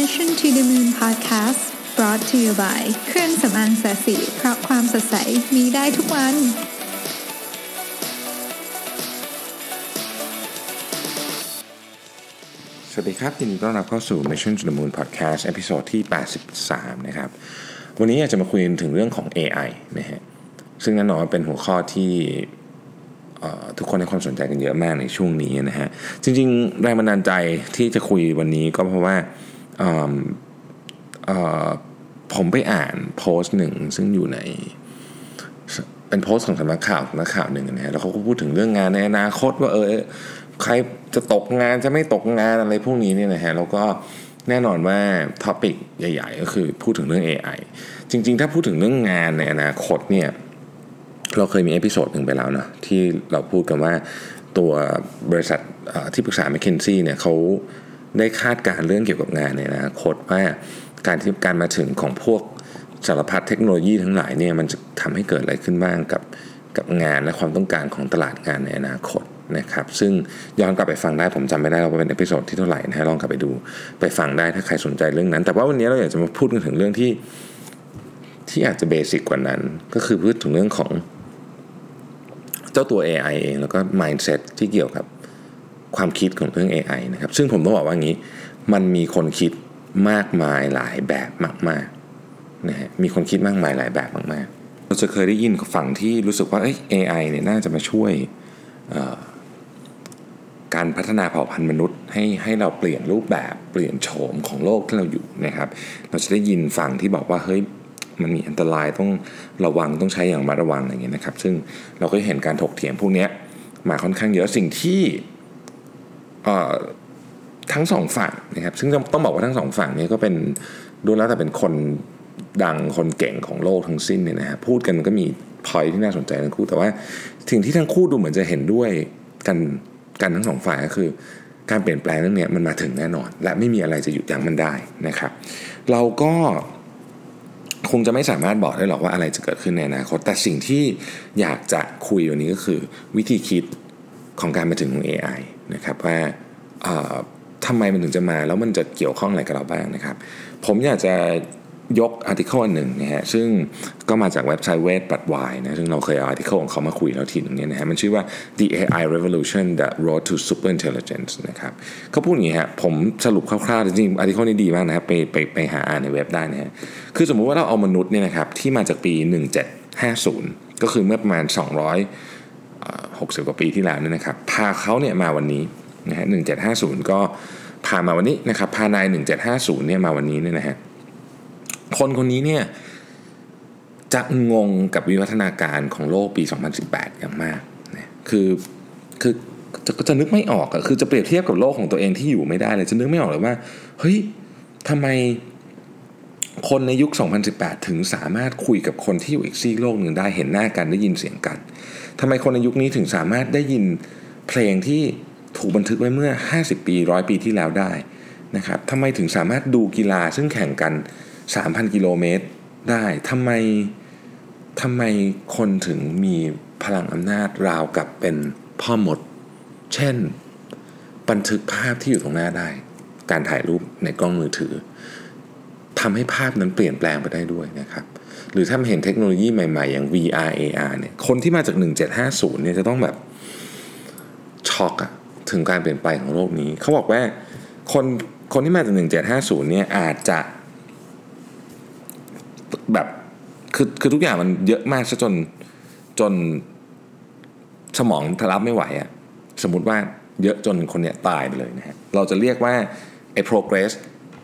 Mission to the Moon Podcast brought to you by เครื่องสำอางแสสีเพราะความสดใสมีได้ทุกวัน สวัสดีครับยินดีต้อนรับเข้าสู่ Mission to the Moon Podcast ตอนที่ 83 นะครับ วันนี้อยากจะมาคุยถึงเรื่องของ AI นะฮะ ซึ่งแน่นอนเป็นหัวข้อที่ทุกคนให้ความสนใจกันเยอะมากในช่วงนี้นะฮะ จริงๆ แรงบันดาลใจที่จะคุยวันนี้ก็เพราะว่า ผมไปอ่านโพสต์หนึ่งซึ่งอยู่ในเป็นโพสต์ของสำนักข่าวสำนักข่าวหนึ่งนะฮะแล้วเขาก็พูดถึงเรื่องงานในอนาคตว่าเออใครจะตกงานจะไม่ตกงานอะไรพวกนี้เนี่ยนะฮะแล้วก็แน่นอนว่า topic ใหญ่ ๆ ก็คือพูดถึงเรื่อง AI จริง ๆ ถ้าพูดถึงเรื่องงานในอนาคตเนี่ยเราเคยมี episode หนึ่งไปแล้วนะที่เราพูดกันว่าตัวบริษัทที่ปรึกษา m c k เคนซี่เนี่ยเขา ได้คาดการณ์เรื่องเกี่ยวกับงานในอนาคตว่าการที่การมาถึงของพวกสารพัดเทคโนโลยีทั้งหลายเนี่ยมันจะทำให้เกิดอะไรขึ้นบ้างกับกับงานและความต้องการของตลาดงานในอนาคตนะครับ ซึ่งย้อนกลับไปฟังได้ผมจำไม่ได้ว่าเป็น episode ที่เท่าไหร่นะฮะลองกลับไปดูไปฟังได้ถ้าใครสนใจเรื่องนั้น แต่ว่าวันนี้เราอยากจะมาพูดกันถึงเรื่องที่ที่อาจจะเบสิกกว่านั้น ก็คือพูดถึงเรื่องของเจ้าตัว AI เองแล้วก็ mindset ที่เกี่ยวกับ ความคิดของเรื่อง AI นะครับ ซึ่งผมต้องบอกว่างี้ มันมีคนคิดมากมายหลายแบบมากๆนะฮะมีคนคิดมากมายหลายแบบมากๆ เราจะเคยได้ยินฝั่งที่รู้สึกว่าเอ้ย AI เนี่ยน่าจะมาช่วยการพัฒนาเผ่าพันธุ์มนุษย์ให้ให้เราเปลี่ยนรูปแบบเปลี่ยนโฉมของโลกที่เราอยู่นะครับ เราจะได้ยินฝั่งที่บอกว่าเฮ้ยมันมีอันตรายต้องระวังต้องใช้อย่างระมัดระวังอะไรอย่างเงี้ยนะครับ ซึ่งเราก็เห็นการถกเถียงพวกนี้มาค่อนข้างเยอะสิ่งที่ ทั้งสองฝั่งนะครับซึ่งต้องบอกว่าทั้งสองฝั่งนี้ก็เป็นดูแล้วแต่เป็นคนดังคนเก่งของโลกทั้งสิ้นเนี่ยนะฮะพูดกันมันก็มีพอยที่น่าสนใจทั้งคู่แต่ว่าสิ่งที่ทั้งคู่ดูเหมือนจะเห็นด้วยกันกันทั้งสองฝ่ายก็คือ การเปลี่ยนแปลงเรื่องนี้มันมาถึงแน่นอน และไม่มีอะไรจะหยุดยั้งมันได้นะครับ เราก็คงจะไม่สามารถบอกได้หรอกว่าอะไรจะเกิดขึ้นในอนาคตแต่สิ่งที่อยากจะคุยวันนี้ก็คือ วิธีคิดของการมาถึงของ AI นะครับว่าทำไมมันถึงจะมาแล้วมันจะเกี่ยวข้องอะไรกับเราบ้างนะครับ ผมอยากจะยกอาร์ติเคิลอันหนึ่งนะฮะซึ่งก็มาจากเว็บไซต์เวทปัดวายนะซึ่งเราเคยเอาอาร์ติเคิลของเขามาคุยแล้วทีนึงเนี่ยนะฮะมันชื่อว่า the AI revolution the road to super intelligence นะครับเขาพูดอย่างนี้ฮะผมสรุปคร่าวๆจริงๆอาร์ติเคิลนี้ดีมากนะครับไปไปไปหาอ่านในเว็บได้นะฮะคือสมมุติว่าเราเอามนุษย์เนี่ยนะครับที่มาจากปี 1750 ก็คือเมื่อประมาณ 200 60 กว่าปีที่แล้วเนี่ยนะครับ พาเขาเนี่ยมาวันนี้นะฮะ1750 ก็พามาวันนี้นะครับ พานาย 1750เนี่ยมาวันนี้เนี่ยนะฮะ คนคนนี้เนี่ยจะงงกับวิวัฒนาการของโลกปี 2018 อย่างมากนะคือคือจะจะนึกไม่ออกอะคือจะเปรียบเทียบกับโลกของตัวเองที่อยู่ไม่ได้เลย จะนึกไม่ออกเลยว่า เฮ้ยทำไมคนในยุค 2018 ถึงสามารถคุยกับคนที่อยู่อีกซีกโลกหนึ่งได้ เห็นหน้ากัน ได้ยินเสียงกัน ทำไมคนในยุคนี้ถึงสามารถได้ยินเพลงที่ถูกบันทึกไว้เมื่อ 50 ปีร้อยปีที่แล้วได้นะครับทำไมถึงสามารถดูกีฬาซึ่งแข่งกัน 3,000 กิโลเมตรได้ทำไมทำไมคนถึงมีพลังอำนาจราวกับเป็นพ่อหมด เช่น บันทึกภาพที่อยู่ตรงหน้าได้ การถ่ายรูปในกล้องมือถือทำให้ภาพนั้นเปลี่ยนแปลงไปได้ด้วยนะครับ หรือถ้าเห็นเทคโนโลยีใหม่ๆ อย่าง VR AR เนี่ยคนที่มาจาก 1750 เนี่ยจะต้องแบบช็อกอะถึงการเปลี่ยนแปของโลกนี้ เขาบอกว่าคนคนที่มาจาก 1750 เนี่ยอาจจะแบบคือคือทุกอย่างมันเยอะมากซะจนจนสมองทรับไม่ไหวอะสมมติว่าเยอะจนคนเนี้ยตายไปเลยนะฮะเราจะเรียกว่าไอ้ progress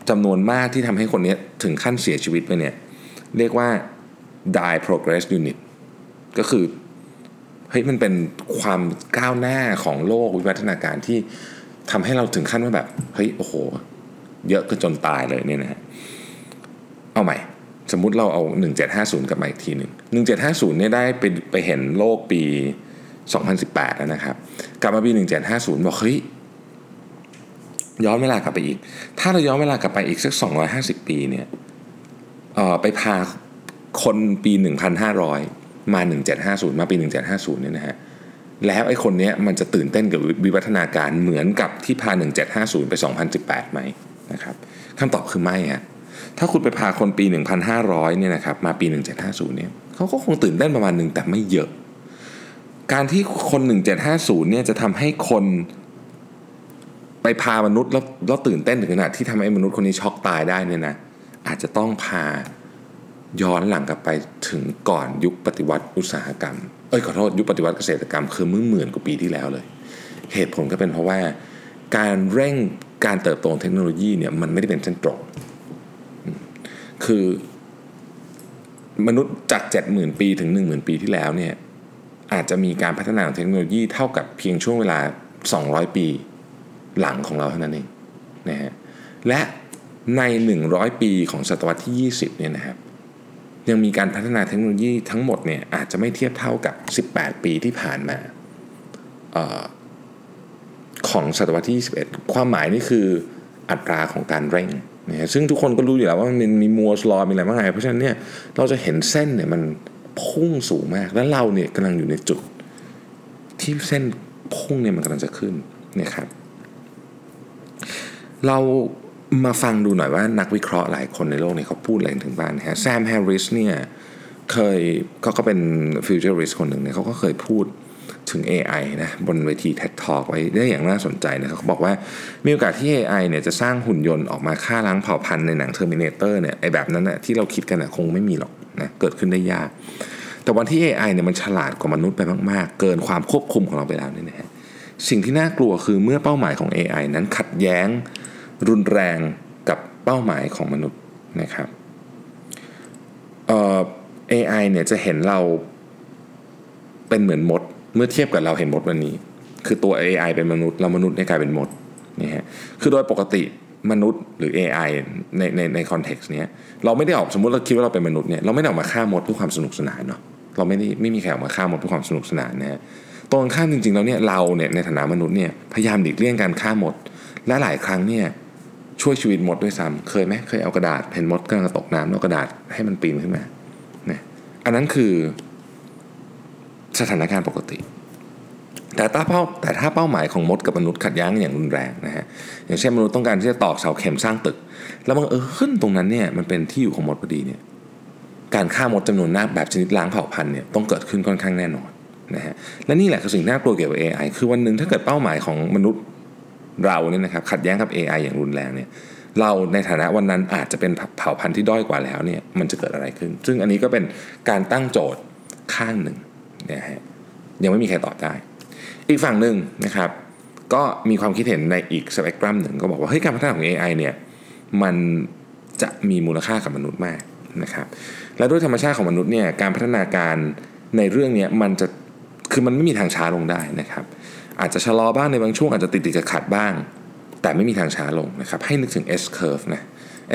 จำนวนมากที่ทำให้คนนี้ถึงขั้นเสียชีวิตไปเนี่ย เรียกว่า die progress unit ก็คือเฮ้ยมันเป็นความก้าวหน้าของโลกวิวัฒนาการที่ทำให้เราถึงขั้นว่าแบบเฮ้ยโอ้โห เยอะจนตายเลยเนี่ยนะฮะเอาใหม่ สมมุติเราเอา 1750 กลับมาอีกทีหนึ่ง1750เนี่ยได้ไปไปเห็นโลกปี 2018 แล้วนะครับ กลับมาปี 1750 บอกเฮ้ยย้อนเวลากลับไปอีก ถ้าเราย้อนเวลากลับไปอีกสัก 250 ปีเนี่ย ออไปพาคนปี 1,500 มา 1750 มาปี 1750เนี่ยนะฮะแล้วไอ้คนนี้มันจะตื่นเต้นกับวิวัฒนาการเหมือนกับที่พา 1750 ไป 2018 ไหมนะครับคำตอบคือไม่ฮะถ้าคุณไปพาคนปี 1,500เนี่ยนะครับมาปี 1750เนี่ยเขาก็คงตื่นเต้นประมาณหนึ่งแต่ไม่เยอะ การที่คน 1750เนี่ยจะทำให้คนไปพามนุษย์แล้วแล้วตื่นเต้นถึงขนาดที่ทำให้มนุษย์คนนี้ช็อกตายได้เนี่ยนะ อาจจะต้องพาย้อนหลังกลับไปถึงก่อนยุคปฏิวัติอุตสาหกรรม เอ้ยขอโทษยุคปฏิวัติเกษตรกรรมคือเมื่อหมื่นกว่าปีที่แล้วเลย เหตุผลก็เป็นเพราะว่าการเร่งการเติบโตของเทคโนโลยีเนี่ยมันไม่ได้เป็นเส้นตรง คือมนุษย์จาก 70,000 ปีถึง 10,000 ปีที่แล้วเนี่ยอาจจะมีการพัฒนาของเทคโนโลยีเท่ากับเพียงช่วงเวลา 200 ปีหลังของเราเท่านั้นเองนะฮะและ ใน 100 ปีของศตวรรษที่ 20เนี่ยนะครับยังมีการพัฒนาเทคโนโลยีทั้งหมดเนี่ยอาจจะไม่เทียบเท่ากับ 18 ปีที่ผ่านมาออของศตวรรษที่ 21 ความหมายนี่คืออัตราของการเร่งนะซึ่งทุกคนก็รู้อยู่แล้วว่ามันมีมัวสลอมีอะไรบ้างไงเพราะฉะนั้นเนี่ยเราจะเห็นเส้นเนี่ยมันพุ่งสูงมาก แล้วเราเนี่ยกำลังอยู่ในจุดที่เส้นพุ่งเนี่ยมันกำลังจะขึ้นนะครับ เรา มาฟังดูหน่อยว่านักวิเคราะห์หลายคนในโลกเนี่ยเขาพูดอะไรถึงบ้างนะฮะแซมแฮร์ริสเนี่ยเคยเขาก็เป็น futurist คนหนึ่งเนี่ยเขาก็เคยพูดถึง AI นะบนเวที TED Talk ไว้ได้อย่างน่าสนใจนะเขาบอกว่ามีโอกาสที่ AI เนี่ยจะสร้างหุ่นยนต์ออกมาฆ่าล้างเผ่าพันธุ์ในหนัง Terminator เนี่ยไอแบบนั้นนะที่เราคิดกันนะคงไม่มีหรอกนะเกิดขึ้นได้ยาก แต่วันที่ AI เนี่ยมันฉลาดกว่ามนุษย์ไปมาก ๆ เกินความควบคุมของเราไปแล้วเนี่ยนะฮะสิ่งที่น่ากลัวคือเมื่อเป้าหมายของ AI นั้นขัดแย้ง รุนแรงกับเป้าหมายของมนุษย์นะครับเอ่อ AI เนี่ยจะเห็นเราเป็นเหมือนมด เมื่อเทียบกับเราเห็นมดวันนี้ คือตัว AI เป็นมนุษย์เรามนุษย์เนี่ยกลายเป็นมดนี่ฮะคือโดยปกติมนุษย์หรือ AI ในในในคอนเท็กซ์เนี้ยเราไม่ได้ออกสมมติเราคิดว่าเราเป็นมนุษย์เนี่ยเราไม่ได้ออกมาฆ่ามดเพื่อความสนุกสนานเนาะเราไม่ได้ไม่มีใครออกมาฆ่ามดเพื่อความสนุกสนานนะฮะตรงข้ามจริงๆแล้วเนี่ยเราเนี่ยในฐานะมนุษย์เนี่ยพยายามหลีกเลี่ยงการฆ่ามด และหลายครั้งเนี่ย ช่วยชีวิตมดด้วยซ้ำเคยไหมเคยเอากระดาษเห็นมดกำลังตกน้ำแล้วกระดาษให้มันปีนขึ้นมาเนี่ยอันนั้นคือสถานการณ์ปกติ แต่ถ้าเป้าแต่ถ้าเป้าหมายของมดกับมนุษย์ขัดแย้งอย่างรุนแรงนะฮะอย่างเช่นมนุษย์ต้องการที่จะตอกเสาเข็มสร้างตึก แล้วบังเออขึ้นตรงนั้นเนี่ยมันเป็นที่อยู่ของมดพอดีเนี่ยการฆ่ามดจำนวนมากแบบชนิดล้างเผ่าพันธุ์เนี่ยต้องเกิดขึ้นค่อนข้างแน่นอนนะฮะและนี่แหละคือสิ่งน่ากลัวเกี่ยวกับ AI คือวันหนึ่งถ้าเกิดเป้าหมายของมนุษย์ เราเนี่ยนะครับขัดแย้งกับ AI อย่างรุนแรงเนี่ยเราในฐานะวันนั้นอาจจะเป็นเผ่าพันธุ์ที่ด้อยกว่าแล้วเนี่ยมันจะเกิดอะไรขึ้น ซึ่งอันนี้ก็เป็นการตั้งโจทย์ข้างหนึ่งนะฮะยังไม่มีใครตอบได้ อีกฝั่งหนึ่งนะครับก็มีความคิดเห็นในอีกสเปกตรัมหนึ่งก็บอกว่าเฮ้ยการพัฒนาของ AI เนี่ยมันจะมีมูลค่ากับมนุษย์มากนะครับและด้วยธรรมชาติของมนุษย์เนี่ยการพัฒนาการในเรื่องนี้มันจะคือมันไม่มีทางช้าลงได้นะครับ อาจจะชะลอบ้างในบางช่วงอาจจะติดติดขัดบ้าง แต่ไม่มีทางช้าลงนะครับให้นึกถึง S curve นะ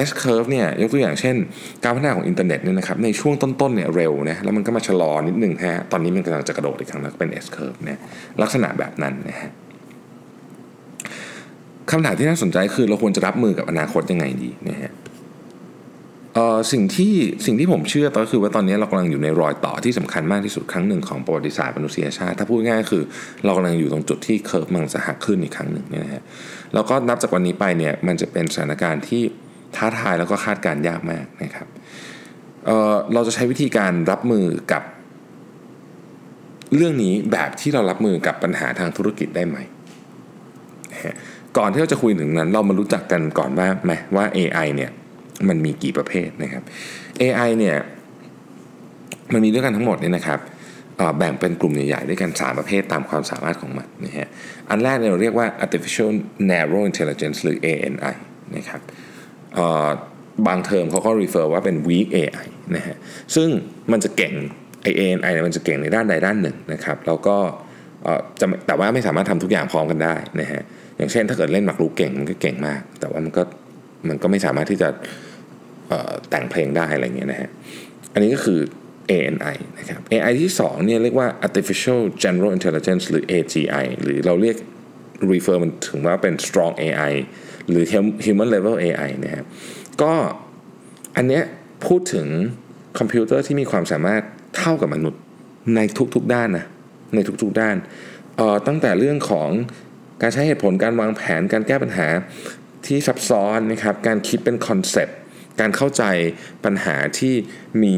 S curve เนี่ยยกตัวอย่างเช่น การพัฒนาของอินเทอร์เน็ตเนี่ยนะครับในช่วงต้นๆเนี่ยเร็วนะแล้วมันก็มาชะลอนิดนึงฮะตอนนี้มันกำลังจะกระโดดอีกครั้งแล้วเป็น S curve เนี่ยลักษณะแบบนั้นนะฮะคำถามที่น่าสนใจคือเราควรจะรับมือกับอนาคตยังไงดีนะฮะ สิ่งที่สิ่งที่ผมเชื่อก็คือว่าตอนนี้เรากำลังอยู่ในรอยต่อที่สำคัญมากที่สุดครั้งหนึ่งของประวัติศาสตร์มนุษยชาติถ้าพูดง่ายคือเรากำลังอยู่ตรงจุดที่ curve มันจะหักขึ้นอีกครั้งหนึ่งนะฮะแล้วก็นับจากวันนี้ไปเนี่ยมันจะเป็นสถานการณ์ที่ท้าทายแล้วก็คาดการยากมากนะครับเเราจะใช้วิธีการรับมือกับ เรื่องนี้แบบที่เรารับมือกับปัญหาทางธุรกิจได้ไหมก่อนที่เราจะคุยถึงนั้น เรามารู้จักกันก่อนว่าไหมว่า AI เนี่ย มันมีกี่ประเภทนะครับ AI เนี่ยมันมีด้วยกันทั้งหมดเนี่ยนะครับแบ่งเป็นกลุ่มใหญ่ๆด้วยกัน 3 ประเภทตามความสามารถของมันนะฮะอันแรกเราเรียกว่า artificial narrow intelligence หรือ ANI นะครับบางเทอมเขาก็ refer ว่าเป็น weak AI นะฮะซึ่งมันจะเก่งไอ ANI เนี่ยมันจะเก่งในด้านใดด้านหนึ่งนะครับแล้วก็จะแต่ว่าไม่สามารถทำทุกอย่างพร้อมกันได้นะฮะอย่างเช่นถ้าเกิดเล่นหมากรุกเก่งมันก็เก่งมาก แต่ว่ามันก็มันก็ไม่สามารถที่จะ แต่งเพลงได้อะไรเงี้ยนะฮะ อันนี้ก็คือ ANI นะครับ AI ที่2เนี่ยเรียกว่า artificial general intelligence หรือ AGI หรือเราเรียก refer มันถึงว่าเป็น strong AI หรือ human level AI นะครับก็อันเนี้ยพูดถึงคอมพิวเตอร์ที่มีความสามารถเท่ากับมนุษย์ในทุกๆด้านนะในทุกๆด้านตั้งแต่เรื่องของการใช้เหตุผลการวางแผนการแก้ปัญหาที่ซับซ้อนนะครับการคิดเป็นคอนเซปต์ การเข้าใจปัญหาที่มี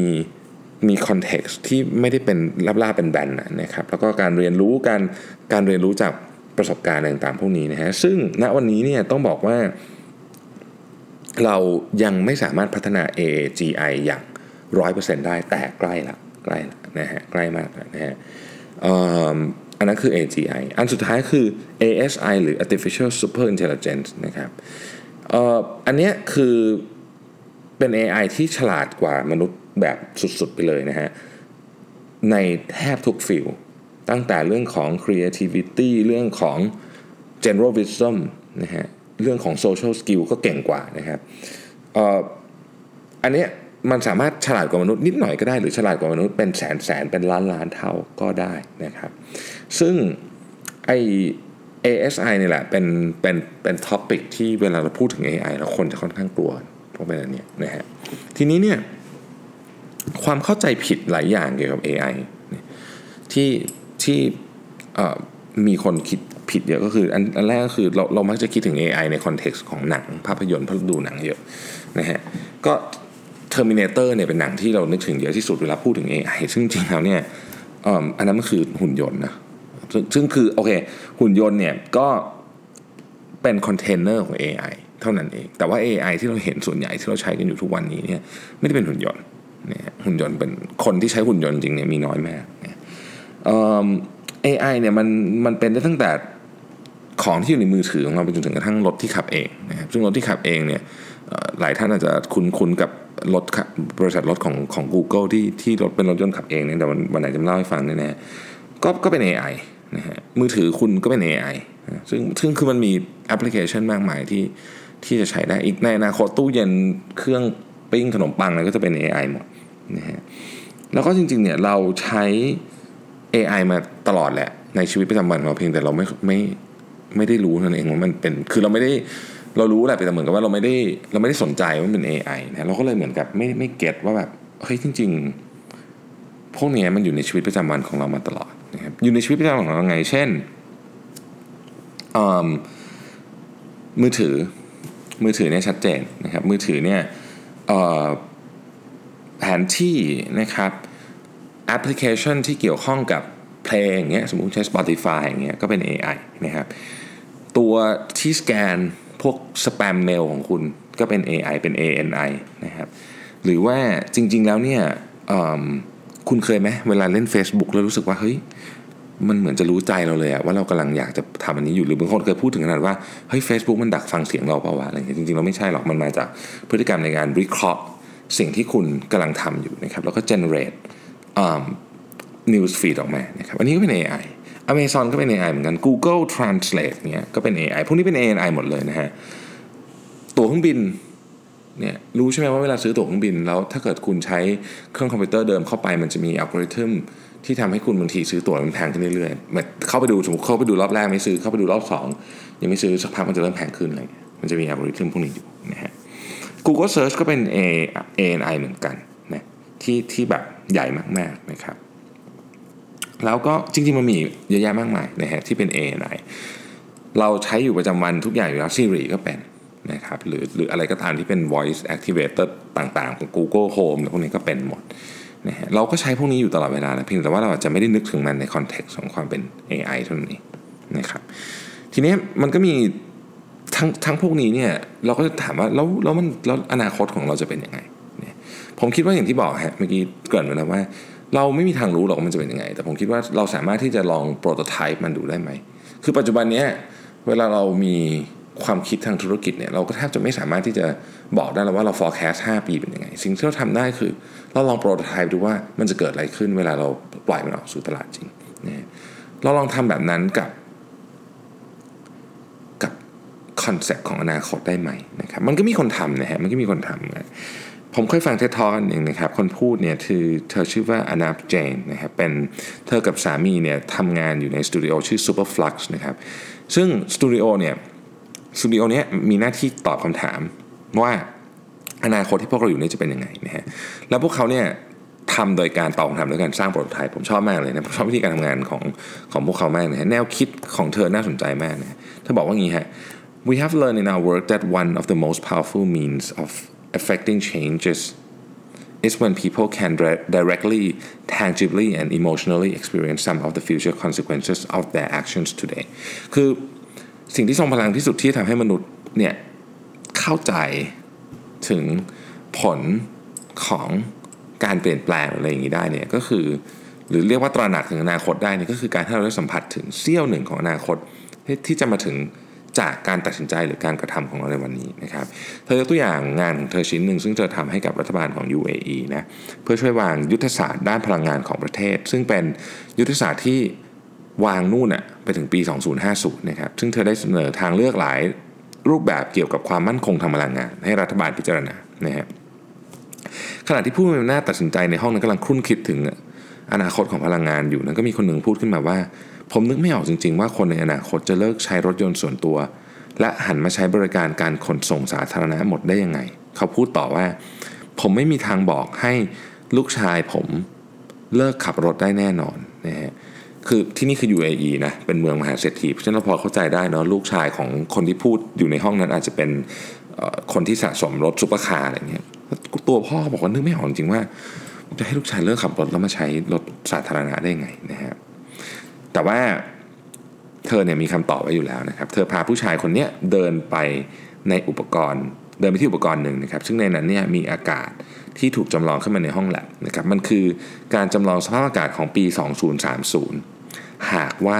มี context ที่ไม่ได้เป็นล่าเป็นแบนนะครับแล้วก็การเรียนรู้การการเรียนรู้จากประสบการณ์ต่างๆพวกนี้นะฮะซึ่งณวันนี้เนี่ยต้องบอกว่าเรายังไม่สามารถพัฒนา AAGI อย่าง 100%ได้แต่ใกล้ละใกล้ละนะฮะใกล้มากนะฮะอันนั้นคือ AGI อันสุดท้ายคือ ASI หรือ Artificial Super Intelligence นะครับอันนี้คือ เป็น AI ที่ฉลาดกว่ามนุษย์แบบสุดๆไปเลยนะฮะ ในแทบทุก field ตั้งแต่เรื่องของ creativity เรื่องของ general wisdom นะฮะ เรื่องของ social skill ก็เก่งกว่านะครับอันนี้มันสามารถฉลาดกว่ามนุษย์นิดหน่อยก็ได้ หรือฉลาดกว่ามนุษย์เป็นแสนแสนเป็นล้านล้านเท่าก็ได้นะครับ ซึ่งไอ ASI นี่แหละเป็นเป็นเป็น topic ที่เวลาเราพูดถึง AI เราคนจะค่อนข้างกลัว เพราะเป็นอันนี้นะฮะทีนี้เนี่ยความเข้าใจผิดหลายอย่างเกี่ยวกับ AI ที่ที่มีคนคิดผิดเยอะก็คืออันอันแรกก็คือเราเรามักจะคิดถึง AI ในคอนเท็กซ์ของหนังภาพยนตร์เพราะดูหนังเยอะนะฮะก็ Terminator เนี่ยเป็นหนังที่เรานึกถึงเยอะที่สุดเวลาพูดถึง AI ซึ่งจริงแล้วเนี่ยอันนั้นมันคือหุ่นยนต์นะซึ่งคือโอเคหุ่นยนต์เนี่ยก็เป็นคอนเทนเนอร์ของ AI เท่านั้นเอง แต่ว่า AI ที่เราเห็นส่วนใหญ่ที่เราใช้กันอยู่ทุกวันนี้เนี่ยไม่ได้เป็นหุ่นยนต์เนี่ยหุ่นยนต์เป็นคนที่ใช้หุ่นยนต์จริงเนี่ยมีน้อยมากเนี่ยเอ่อเนี่ยมันมันเป็นได้ตั้งแต่ของที่อยู่ในมือถือของเราไปจนถึงกระทั่งรถที่ขับเองนะครับซึ่งรถที่ขับเองเนี่ยหลายท่านอาจจะคุ้นๆกับรถบริษัทรถของของ Google ที่ที่รถเป็นรถยนต์ขับเองเนี่ยแต่วันวันไหนจะมาเล่าให้ฟังแน่ๆก็ก็เป็น AI นะฮะมือถือคุณก็เป็น AI ซึ่งซึ่งคือมันมีแอปพลิเคชันมากมายที่ ที่จะใช้ได้อีกในอนาคตตู้เย็นเครื่องปิ้งขนมปังอะไรก็จะเป็น AI หมดนะฮะแล้วก็จริงๆเนี่ยเราใช้ AI มาตลอดแหละ ในชีวิตประจำวันเราเพียงแต่เราไม่ไม่ไม่ได้รู้นั่นเองว่ามันเป็นคือเราไม่ได้เรารู้แหละแต่เหมือนกับว่าเราไม่ได้เราไม่ได้สนใจว่ามันเป็น AI นะเราก็เลยเหมือนกับไม่ไม่เก็ตว่าแบบเฮ้ยจริง ๆ พวกนี้มันอยู่ในชีวิตประจำวันของเรามาตลอดนะครับอยู่ในชีวิตประจำวันของเราไง เช่นมือถือ มือถือเนี่ยชัดเจนนะครับมือถือเนี่ยแผนที่นะครับแอปพลิเคชันที่เกี่ยวข้องกับเพลงอย่างเงี้ยสมมุติใช้ Spotify อย่างเงี้ยก็เป็น AI นะครับตัวที่สแกนพวกสแปมเมลของคุณก็เป็น AI เป็น ANI นะครับหรือว่าจริงๆแล้วเนี่ยคุณเคยไหมเวลาเล่น Facebook แล้วรู้สึกว่าเฮ้ย มันเหมือนจะรู้ใจเราเลยอะว่าเรากำลังอยากจะทำอันนี้อยู่หรือบางคนเคยพูดถึงขนาดว่าเฮ้ยเฟซบุ๊กมันดักฟังเสียงเราเปล่าวะอะไรเงี้ยจริงๆเราไม่ใช่หรอกมันมาจากพฤติกรรมในการวิเคราะห์สิ่งที่คุณกำลังทำอยู่นะครับแล้วก็ generate news feed ออกมานะครับอันนี้ก็เป็น AI Amazon ก็เป็น AI เหมือนกัน Google Translate เนี่ยก็เป็น AI พวกนี้เป็น AI หมดเลยนะฮะตั๋วเครื่องบินเนี่ยรู้ใช่ไหมว่าเวลาซื้อตั๋วเครื่องบินแล้วถ้าเกิดคุณใช้เครื่องคอมพิวเตอร์เดิมเข้าไปมันจะมีอัลกอริทึม ที่ทำให้คุณบางทีซื้อตั๋วมันแพงขึ้นเรื่อยๆเข้าไปดูสมมติเข้าไปดูรอบแรกไม่ซื้อเข้าไปดูรอบสองยังไม่ซื้อสักพักมันจะเริ่มแพงขึ้นอะไรมันจะมีอัลกอริทึมพวกนี้อยู่นะฮะ Google Search ก็เป็น AI เหมือนกันนะที่ที่แบบใหญ่มากๆนะครับ แล้วก็จริงๆมันมีเยอะแยะมากมายนะฮะที่เป็น ANI เราใช้อยู่ประจำวันทุกอย่างอยู่แล้ว Siri ก็เป็นนะครับหรือหรืออะไรก็ตามที่เป็น voice activator ต่างๆ ของ Google Home พวกนี้ก็เป็นหมด นะฮะเราก็ใช้พวกนี้อยู่ตลอดเวลาเพียงแต่ว่าเราอาจจะไม่ได้นึกถึงมันในคอนเท็กซ์ของความเป็น AI เท่านั้นเองนะครับทีนี้มันก็มีทั้งทั้งพวกนี้เนี่ยเราก็จะถามว่าแล้วแล้วมันแล้วอนาคตของเราจะเป็นยังไงเนี่ยผมคิดว่าอย่างที่บอกฮะเมื่อกี้เกริ่นไปแล้วว่า เราไม่มีทางรู้หรอกมันจะเป็นยังไง แต่ผมคิดว่าเราสามารถที่จะลองโปรโตไทป์มันดูได้ไหมคือปัจจุบันนี้เวลาเรามี ความคิดทางธุรกิจเนี่ยเราก็แทบจะไม่สามารถที่จะบอกได้แล้วว่าเรา forecast 5 ปีเป็นยังไง สิ่งที่เราทำได้คือ เราลองโปรโตไทป์ดูว่ามันจะเกิดอะไรขึ้นเวลาเราปล่อยมันออกสู่ตลาดจริงนะเราลองทำแบบนั้นกับกับคอนเซ็ปต์ของอนาคตได้ไหมนะครับมันก็มีคนทำนะฮะมันก็มีคนทำนะผมเคยฟัง TED Talk อันหนึ่งนะครับ คนพูดเนี่ยคือเธอชื่อว่า Anab Jain นะครับเป็นเธอกับสามีเนี่ยทำงานอยู่ในสตูดิโอชื่อ Superflux นะครับซึ่งสตูดิโอเนี่ย สตูดิโอนี้มีหน้าที่ตอบคำถามว่าอนาคตที่พวกเราอยู่นี่จะเป็นยังไงนะฮะแล้วพวกเขาเนี่ยทำโดยการตอบคำถามด้วยการสร้าง prototype ผมชอบมากเลยนะผมชอบวิธีการทำงานของของพวกเขามากนะฮะแนวคิดของเธอน่าสนใจมากนะเธอบอกว่างี้ฮะ we have learned in our work that one of the most powerful means of affecting changes is when people can directly, tangibly, and emotionally experience some of the future consequences of their actions today คือ สิ่งที่ทรงพลังที่สุดที่ทำให้มนุษย์เนี่ยเข้าใจถึงผลของการเปลี่ยนแปลงอะไรอย่างนี้ได้เนี่ยก็คือ หรือเรียกว่าตระหนักถึงอนาคตได้นี่ก็คือการที่เราได้สัมผัสถึงเสี้ยวหนึ่งของอนาคตที่จะมาถึงจากการตัดสินใจหรือการกระทำของเราในวันนี้นะครับ เธอยกตัวอย่างงานของเธอชิ้นหนึ่งซึ่งเธอทำให้กับรัฐบาลของ UAE นะเพื่อช่วยวางยุทธศาสตร์ด้านพลังงานของประเทศ ซึ่งเป็นยุทธศาสตร์ที่ วางนู่นอะไปถึงปี 2050 นะครับ ซึ่งเธอได้เสนอทางเลือกหลายรูปแบบเกี่ยวกับความมั่นคงทางพลังงาน ให้รัฐบาลพิจารณานะฮะขณะที่ผู้มีอำนาจตัดสินใจในห้องนั้นกำลังครุ่นคิดถึงอนาคตของพลังงานอยู่นั้นก็มีคนหนึ่งพูดขึ้นมาว่า ผมนึกไม่ออกจริง ๆ ว่าคนในอนาคตจะเลิกใช้รถยนต์ส่วนตัว และหันมาใช้บริการการขนส่งสาธารณะหมดได้ยังไง เขาพูดต่อว่า ผมไม่มีทางบอกให้ลูกชายผมเลิกขับรถได้แน่นอนนะฮะ คือที่นี่คือ UAE นะเป็นเมืองมหาเศรษฐีเพราะฉะนั้นเราพอเข้าใจได้เนาะลูกชายของคนที่พูดอยู่ในห้องนั้นอาจจะเป็นคนที่สะสมรถซุปเปอร์คาร์อะไรเงี้ยตัวพ่อบอกว่านึกไม่ออกจริงว่า จะให้ลูกชายเลิกขับรถแล้วมาใช้รถสาธารณะได้ไงนะฮะแต่ว่าเธอเนี่ยมีคำตอบไว้อยู่แล้วนะครับ เธอพาผู้ชายคนนี้เดินไปในอุปกรณ์ เดินไปที่อุปกรณ์หนึ่งนะครับ ซึ่งในนั้นเนี่ยมีอากาศที่ถูกจำลองขึ้นมาในห้องแลบนะครับ มันคือการจำลองสภาพอากาศของปี 2030 หากว่า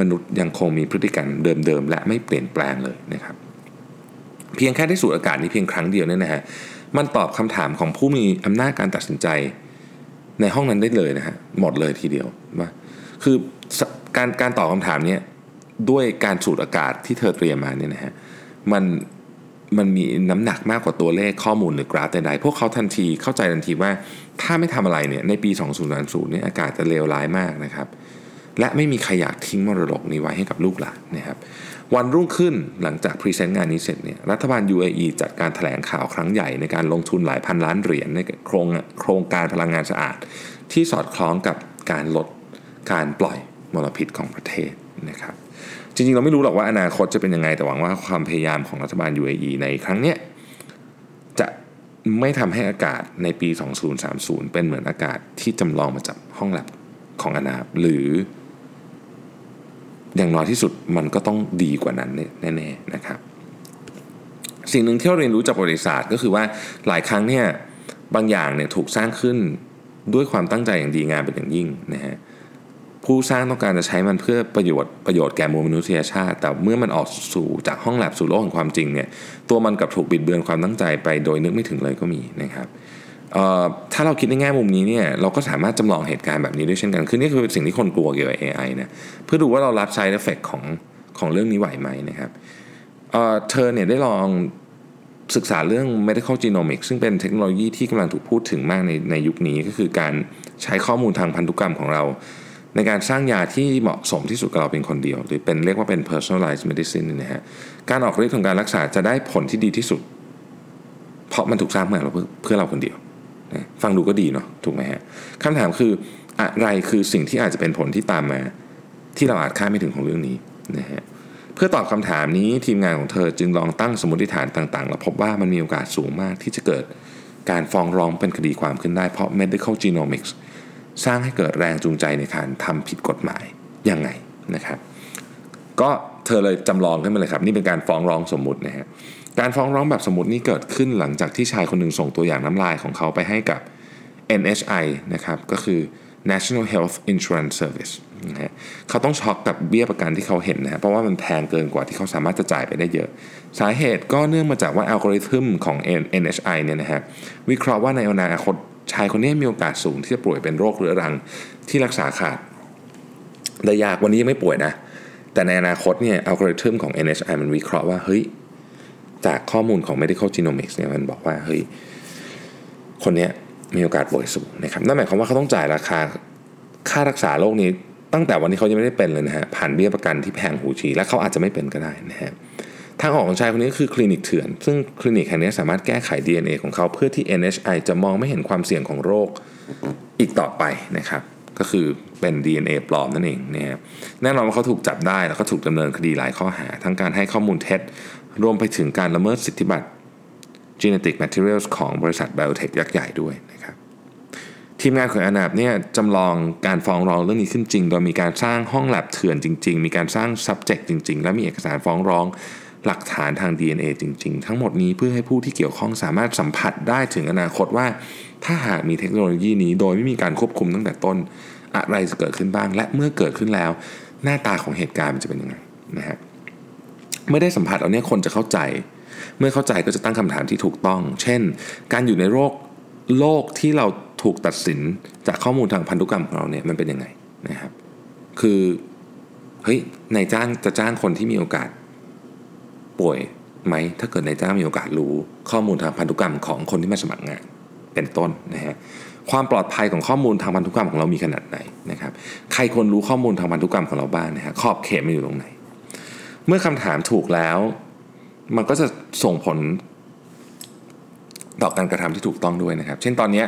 มนุษย์ยังคงมีพฤติกรรมเดิมๆ และไม่เปลี่ยนแปลงเลยนะครับ เพียงแค่ได้สูดอากาศนี้เพียงครั้งเดียวเนี่ยนะฮะมันตอบคำถามของผู้มีอำนาจการตัดสินใจ ในห้องนั้นได้เลยนะฮะหมดเลยทีเดียวว่าคือการการตอบคำถามนี้ด้วยการสูดอากาศที่เธอเตรียมมาเนี่ยนะฮะมันมันมีน้ำหนักมากกว่าตัวเลขข้อมูลหรือกราฟใดๆ พวกเขาทันทีเข้าใจทันทีว่าถ้าไม่ทำอะไรเนี่ยในปี 2030เนี่ยอากาศจะเลวร้ายมากนะครับ และไม่มีใครอยากทิ้งมรดกนี้ไว้ให้กับลูกหลานนะครับวันรุ่งขึ้นหลังจากพรีเซนต์งานนี้เสร็จเนี่ยรัฐบาล UAE จัดการถแถลงข่าวครั้งใหญ่ในการลงทุนหลายพันล้านเหรียญในโครงโครงการพลังงานสะอาด ที่สอดคล้องกับการลดการปล่อยมลพิษของประเทศนะครับจริงๆ เราไม่รู้หรอกว่าอนาคตจะเป็นยังไงแต่หวังว่าความพยายามของรัฐบาล UAE ในครั้งเนี้ยจะไม่ทำให้อากาศในปี 2030 เป็นเหมือนอากาศที่จำลองมาจากห้องแลบของอนาบหรือ อย่างน้อยที่สุดมันก็ต้องดีกว่านั้นแน่ๆนะครับ สิ่งหนึ่งที่เราเรียนรู้จากประวัติศาสตร์ก็คือว่าหลายครั้งเนี่ยบางอย่างเนี่ยถูกสร้างขึ้นด้วยความตั้งใจอย่างดีงามเป็นอย่างยิ่งนะฮะผู้สร้างต้องการจะใช้มันเพื่อประโยชน์ประโยชน์แก่มวลมนุษยชาติ แต่เมื่อมันออกสู่จากห้องแลบสู่โลกของความจริงเนี่ยตัวมันกับถูกบิดเบือนความตั้งใจไปโดยนึกไม่ถึงเลยก็มีนะครับ ถ้าเราคิดในแง่มุมนี้เนี่ยเราก็สามารถจำลองเหตุการณ์แบบนี้ด้วยเช่นกัน คือนี่คือสิ่งที่คนกลัวเกี่ยวกับ AI นะ เพื่อดูว่าเรารับใช้เอฟเฟกของของเรื่องนี้ไหวไหมนะครับเเธอเนี่ยได้ลองศึกษาเรื่อง medical genomics ซึ่งเป็นเทคโนโลยีที่กำลังถูกพูดถึงมากในในยุคนี้ ก็คือการใช้ข้อมูลทางพันธุกรรมของเรา ในการสร้างยาที่เหมาะสมที่สุดกับเราเป็นคนเดียว หรือเป็นเรียกว่าเป็น personalized medicine นะฮะ การออกฤทธิ์ของการรักษาจะได้ผลที่ดีที่สุด เพราะมันถูกสร้างมาเพื่อเราคนเดียว นะฟังดูก็ดีเนาะถูกไหมฮะคำถามคืออะไรคือสิ่งที่อาจจะเป็นผลที่ตามมา ที่เราอาจคาดไม่ถึงของเรื่องนี้นะฮะเพื่อตอบคำถามนี้ทีมงานของเธอจึงลองตั้งสมมติฐานต่างๆ แล้วพบว่ามันมีโอกาสสูงมากที่จะเกิดการฟ้องร้องเป็นคดีความขึ้นได้เพราะ medical genomics สร้างให้เกิดแรงจูงใจในการทำผิดกฎหมายยังไงนะครับ ก็เธอเลยจำลองขึ้นมาเลยครับ นี่เป็นการฟ้องร้องสมมุตินะฮะ การฟ้องร้องแบบสมมตินี่เกิดขึ้นหลังจากที่ชายคนหนึ่งส่งตัวอย่างน้ำลายของเขาไปให้กับ NHI นะครับก็คือ National Health Insurance Service นะฮะเขาต้องช็อกกับเบี้ยประกันที่เขาเห็นนะเพราะว่ามันแพงเกินกว่าที่เขาสามารถจะจ่ายไปได้เยอะ สาเหตุก็เนื่องมาจากว่าอัลกอริทึมของ NHI เนี่ยนะฮะวิเคราะห์ว่าในอนาคตชายคนนี้มีโอกาสสูงที่จะป่วยเป็นโรคเรื้อรังที่รักษาขาดได้ยากวันนี้ยังไม่ป่วยนะ แต่ในอนาคตเนี่ยอัลกอริทึมของ NHI มันวิเคราะห์ว่าเฮ้ย จากข้อมูลของ medical genomics เนี่ยมันบอกว่าเฮ้ยคนนี้มีโอกาสป่วยสูงนะครับนั่นหมายความว่าเขาต้องจ่ายราคาค่ารักษาโรคนี้ตั้งแต่วันที่เขายังไม่ได้เป็นเลยนะฮะผ่านเบี้ยประกันที่แพงหูฉีและเขาอาจจะไม่เป็นก็ได้นะฮะทางออกของชายคนนี้ก็คือคลินิกเถื่อน ซึ่งคลินิกแห่งนี้สามารถแก้ไข DNA ของเขาเพื่อที่ NHI จะมองไม่เห็นความเสี่ยงของโรคอีกต่อไปนะครับ ก็คือเป็น DNA ปลอมนั่นเองนะฮะแน่นอนว่าเขาถูกจับได้แล้วก็ถูกดำเนินคดีหลายข้อหา ทั้งการให้ข้อมูลเท็จ รวมไปถึงการละเมิดสิทธิบัตร Genetic Materials ของบริษัท Biotech ยักษ์ใหญ่ด้วยนะครับทีมงานของอนาบเนี่ยจำลองการฟ้องร้องเรื่องนี้ขึ้นจริง โดยมีการสร้างห้องแลบเถื่อนจริง ๆ มีการสร้าง subject จริง ๆ และมีเอกสารฟ้องร้องหลักฐานทาง DNA จริง ๆ ทั้งหมดนี้เพื่อให้ผู้ที่เกี่ยวข้องสามารถสัมผัสได้ถึงอนาคตว่า ถ้าหากมีเทคโนโลยีนี้โดยไม่มีการควบคุมตั้งแต่ต้นอะไรจะเกิดขึ้นบ้าง และเมื่อเกิดขึ้นแล้ว หน้าตาของเหตุการณ์มันจะเป็นยังไงนะฮะเมื่อได้สัมผัสเอาเนี่ยคนจะเข้าใจ เมื่อเข้าใจก็จะตั้งคำถามที่ถูกต้อง เช่น การอยู่ในโลกโลกที่เราถูกตัดสินจากข้อมูลทางพันธุกรรมของเราเนี่ยมันเป็นยังไงนะครับ คือเฮ้ยนายจ้างจะจ้างคนที่มีโอกาส ป่วยไหมถ้าเกิดนายจ้างมีโอกาสรู้ข้อมูลทางพันธุกรรมของคนที่มาสมัครงาน เป็นต้นนะฮะความปลอดภัยของข้อมูลทางพันธุกรรมของเรามีขนาดไหนนะครับใครควรรู้ข้อมูลทางพันธุกรรมของเราบ้างนะฮะขอบเขตมันอยู่ตรงไหน เมื่อคำถามถูกแล้ว มันก็จะส่งผลต่อการกระทำที่ถูกต้องด้วยนะครับ เช่นตอนนี้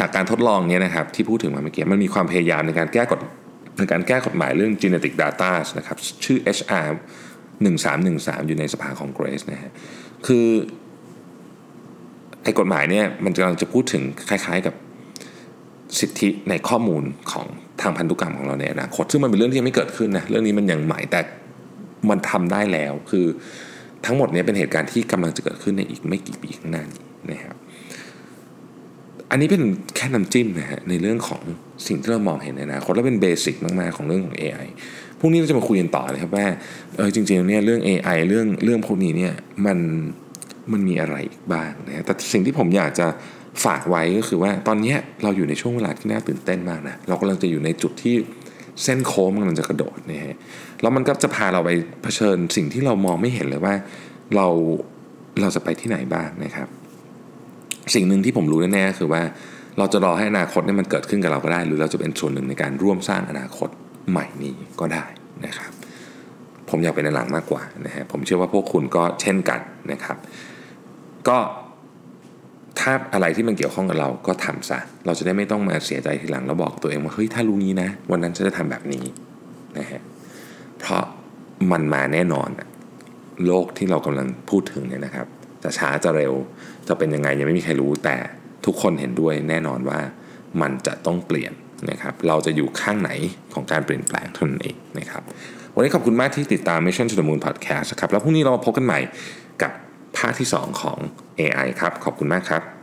จากการทดลองเนี้ยนะครับที่พูดถึงมาเมื่อกี้มันมีความพยายามในการแก้กฎในการแก้กฎหมายเรื่อง genetic data นะครับชื่อ HR 1313 อยู่ในสภาของเกรสนะฮะคือ อ้กฎหมายเนี่ยมันกำลังจะพูดถึงคล้ายๆกับสิทธิในข้อมูลของทางพันธุกรรมของเราในอนาคตซึ่งมันเป็นเรื่องที่ยังไม่เกิดขึ้นนะเรื่องนี้มันยังใหม่แต่มันทำได้แล้วคือทั้งหมดนี้เป็นเหตุการณ์ที่กำลังจะเกิดขึ้นในอีกไม่กี่ปีข้างหน้านี้นะครับอันนี้เป็นแค่น้ำจิ้มนะฮะในเรื่องของสิ่งที่เรามองเห็นในอนาคตและเป็นเบสิกมากๆของเรื่องของ AI พรุ่งนี้เราจะมาคุยกันต่อเลยครับว่าเออจริงๆเนี่ยเรื่อง AI เรื่องเรื่องพวกนี้เนี่ยมัน มันมีอะไรอีกบ้างนะแต่สิ่งที่ผมอยากจะฝากไว้ก็คือว่าตอนนี้เราอยู่ในช่วงเวลาที่น่าตื่นเต้นมากนะเรากำลังจะอยู่ในจุดที่เส้นโค้งมันกำลังจะกระโดดนะฮะแล้วมันก็จะพาเราไปเผชิญสิ่งที่เรามองไม่เห็นเลยว่าเราเราจะไปที่ไหนบ้างนะครับ สิ่งหนึ่งที่ผมรู้แน่ๆคือว่าเราจะรอให้อนาคตนี่มันเกิดขึ้นกับเราก็ได้ หรือเราจะเป็นส่วนหนึ่งในการร่วมสร้างอนาคตใหม่นี้ก็ได้นะครับ ผมอยากเป็นในหลังมากกว่านะฮะผมเชื่อว่าพวกคุณก็เช่นกันนะครับ ก็ถ้าอะไรที่มันเกี่ยวข้องกับเราก็ทำซะ เราจะได้ไม่ต้องมาเสียใจทีหลังแล้วบอกตัวเองว่าเฮ้ยถ้ารู้งี้นะ วันนั้นฉันจะทำแบบนี้นะฮะเพราะมันมาแน่นอนโลกที่เรากำลังพูดถึงเนี่ยนะครับจะช้าจะเร็วจะเป็นยังไงยังไม่มีใครรู้แต่ทุกคนเห็นด้วยแน่นอนว่ามันจะต้องเปลี่ยนนะครับ เราจะอยู่ข้างไหนของการเปลี่ยนแปลงเท่านั้นเองนะครับ วันนี้ขอบคุณมากที่ติดตาม Mission to the Moon Podcast ครับ แล้วพรุ่งนี้เรามาพบกันใหม่กับ ภาคที่ 2 ของ AI ครับ ขอบคุณมากครับ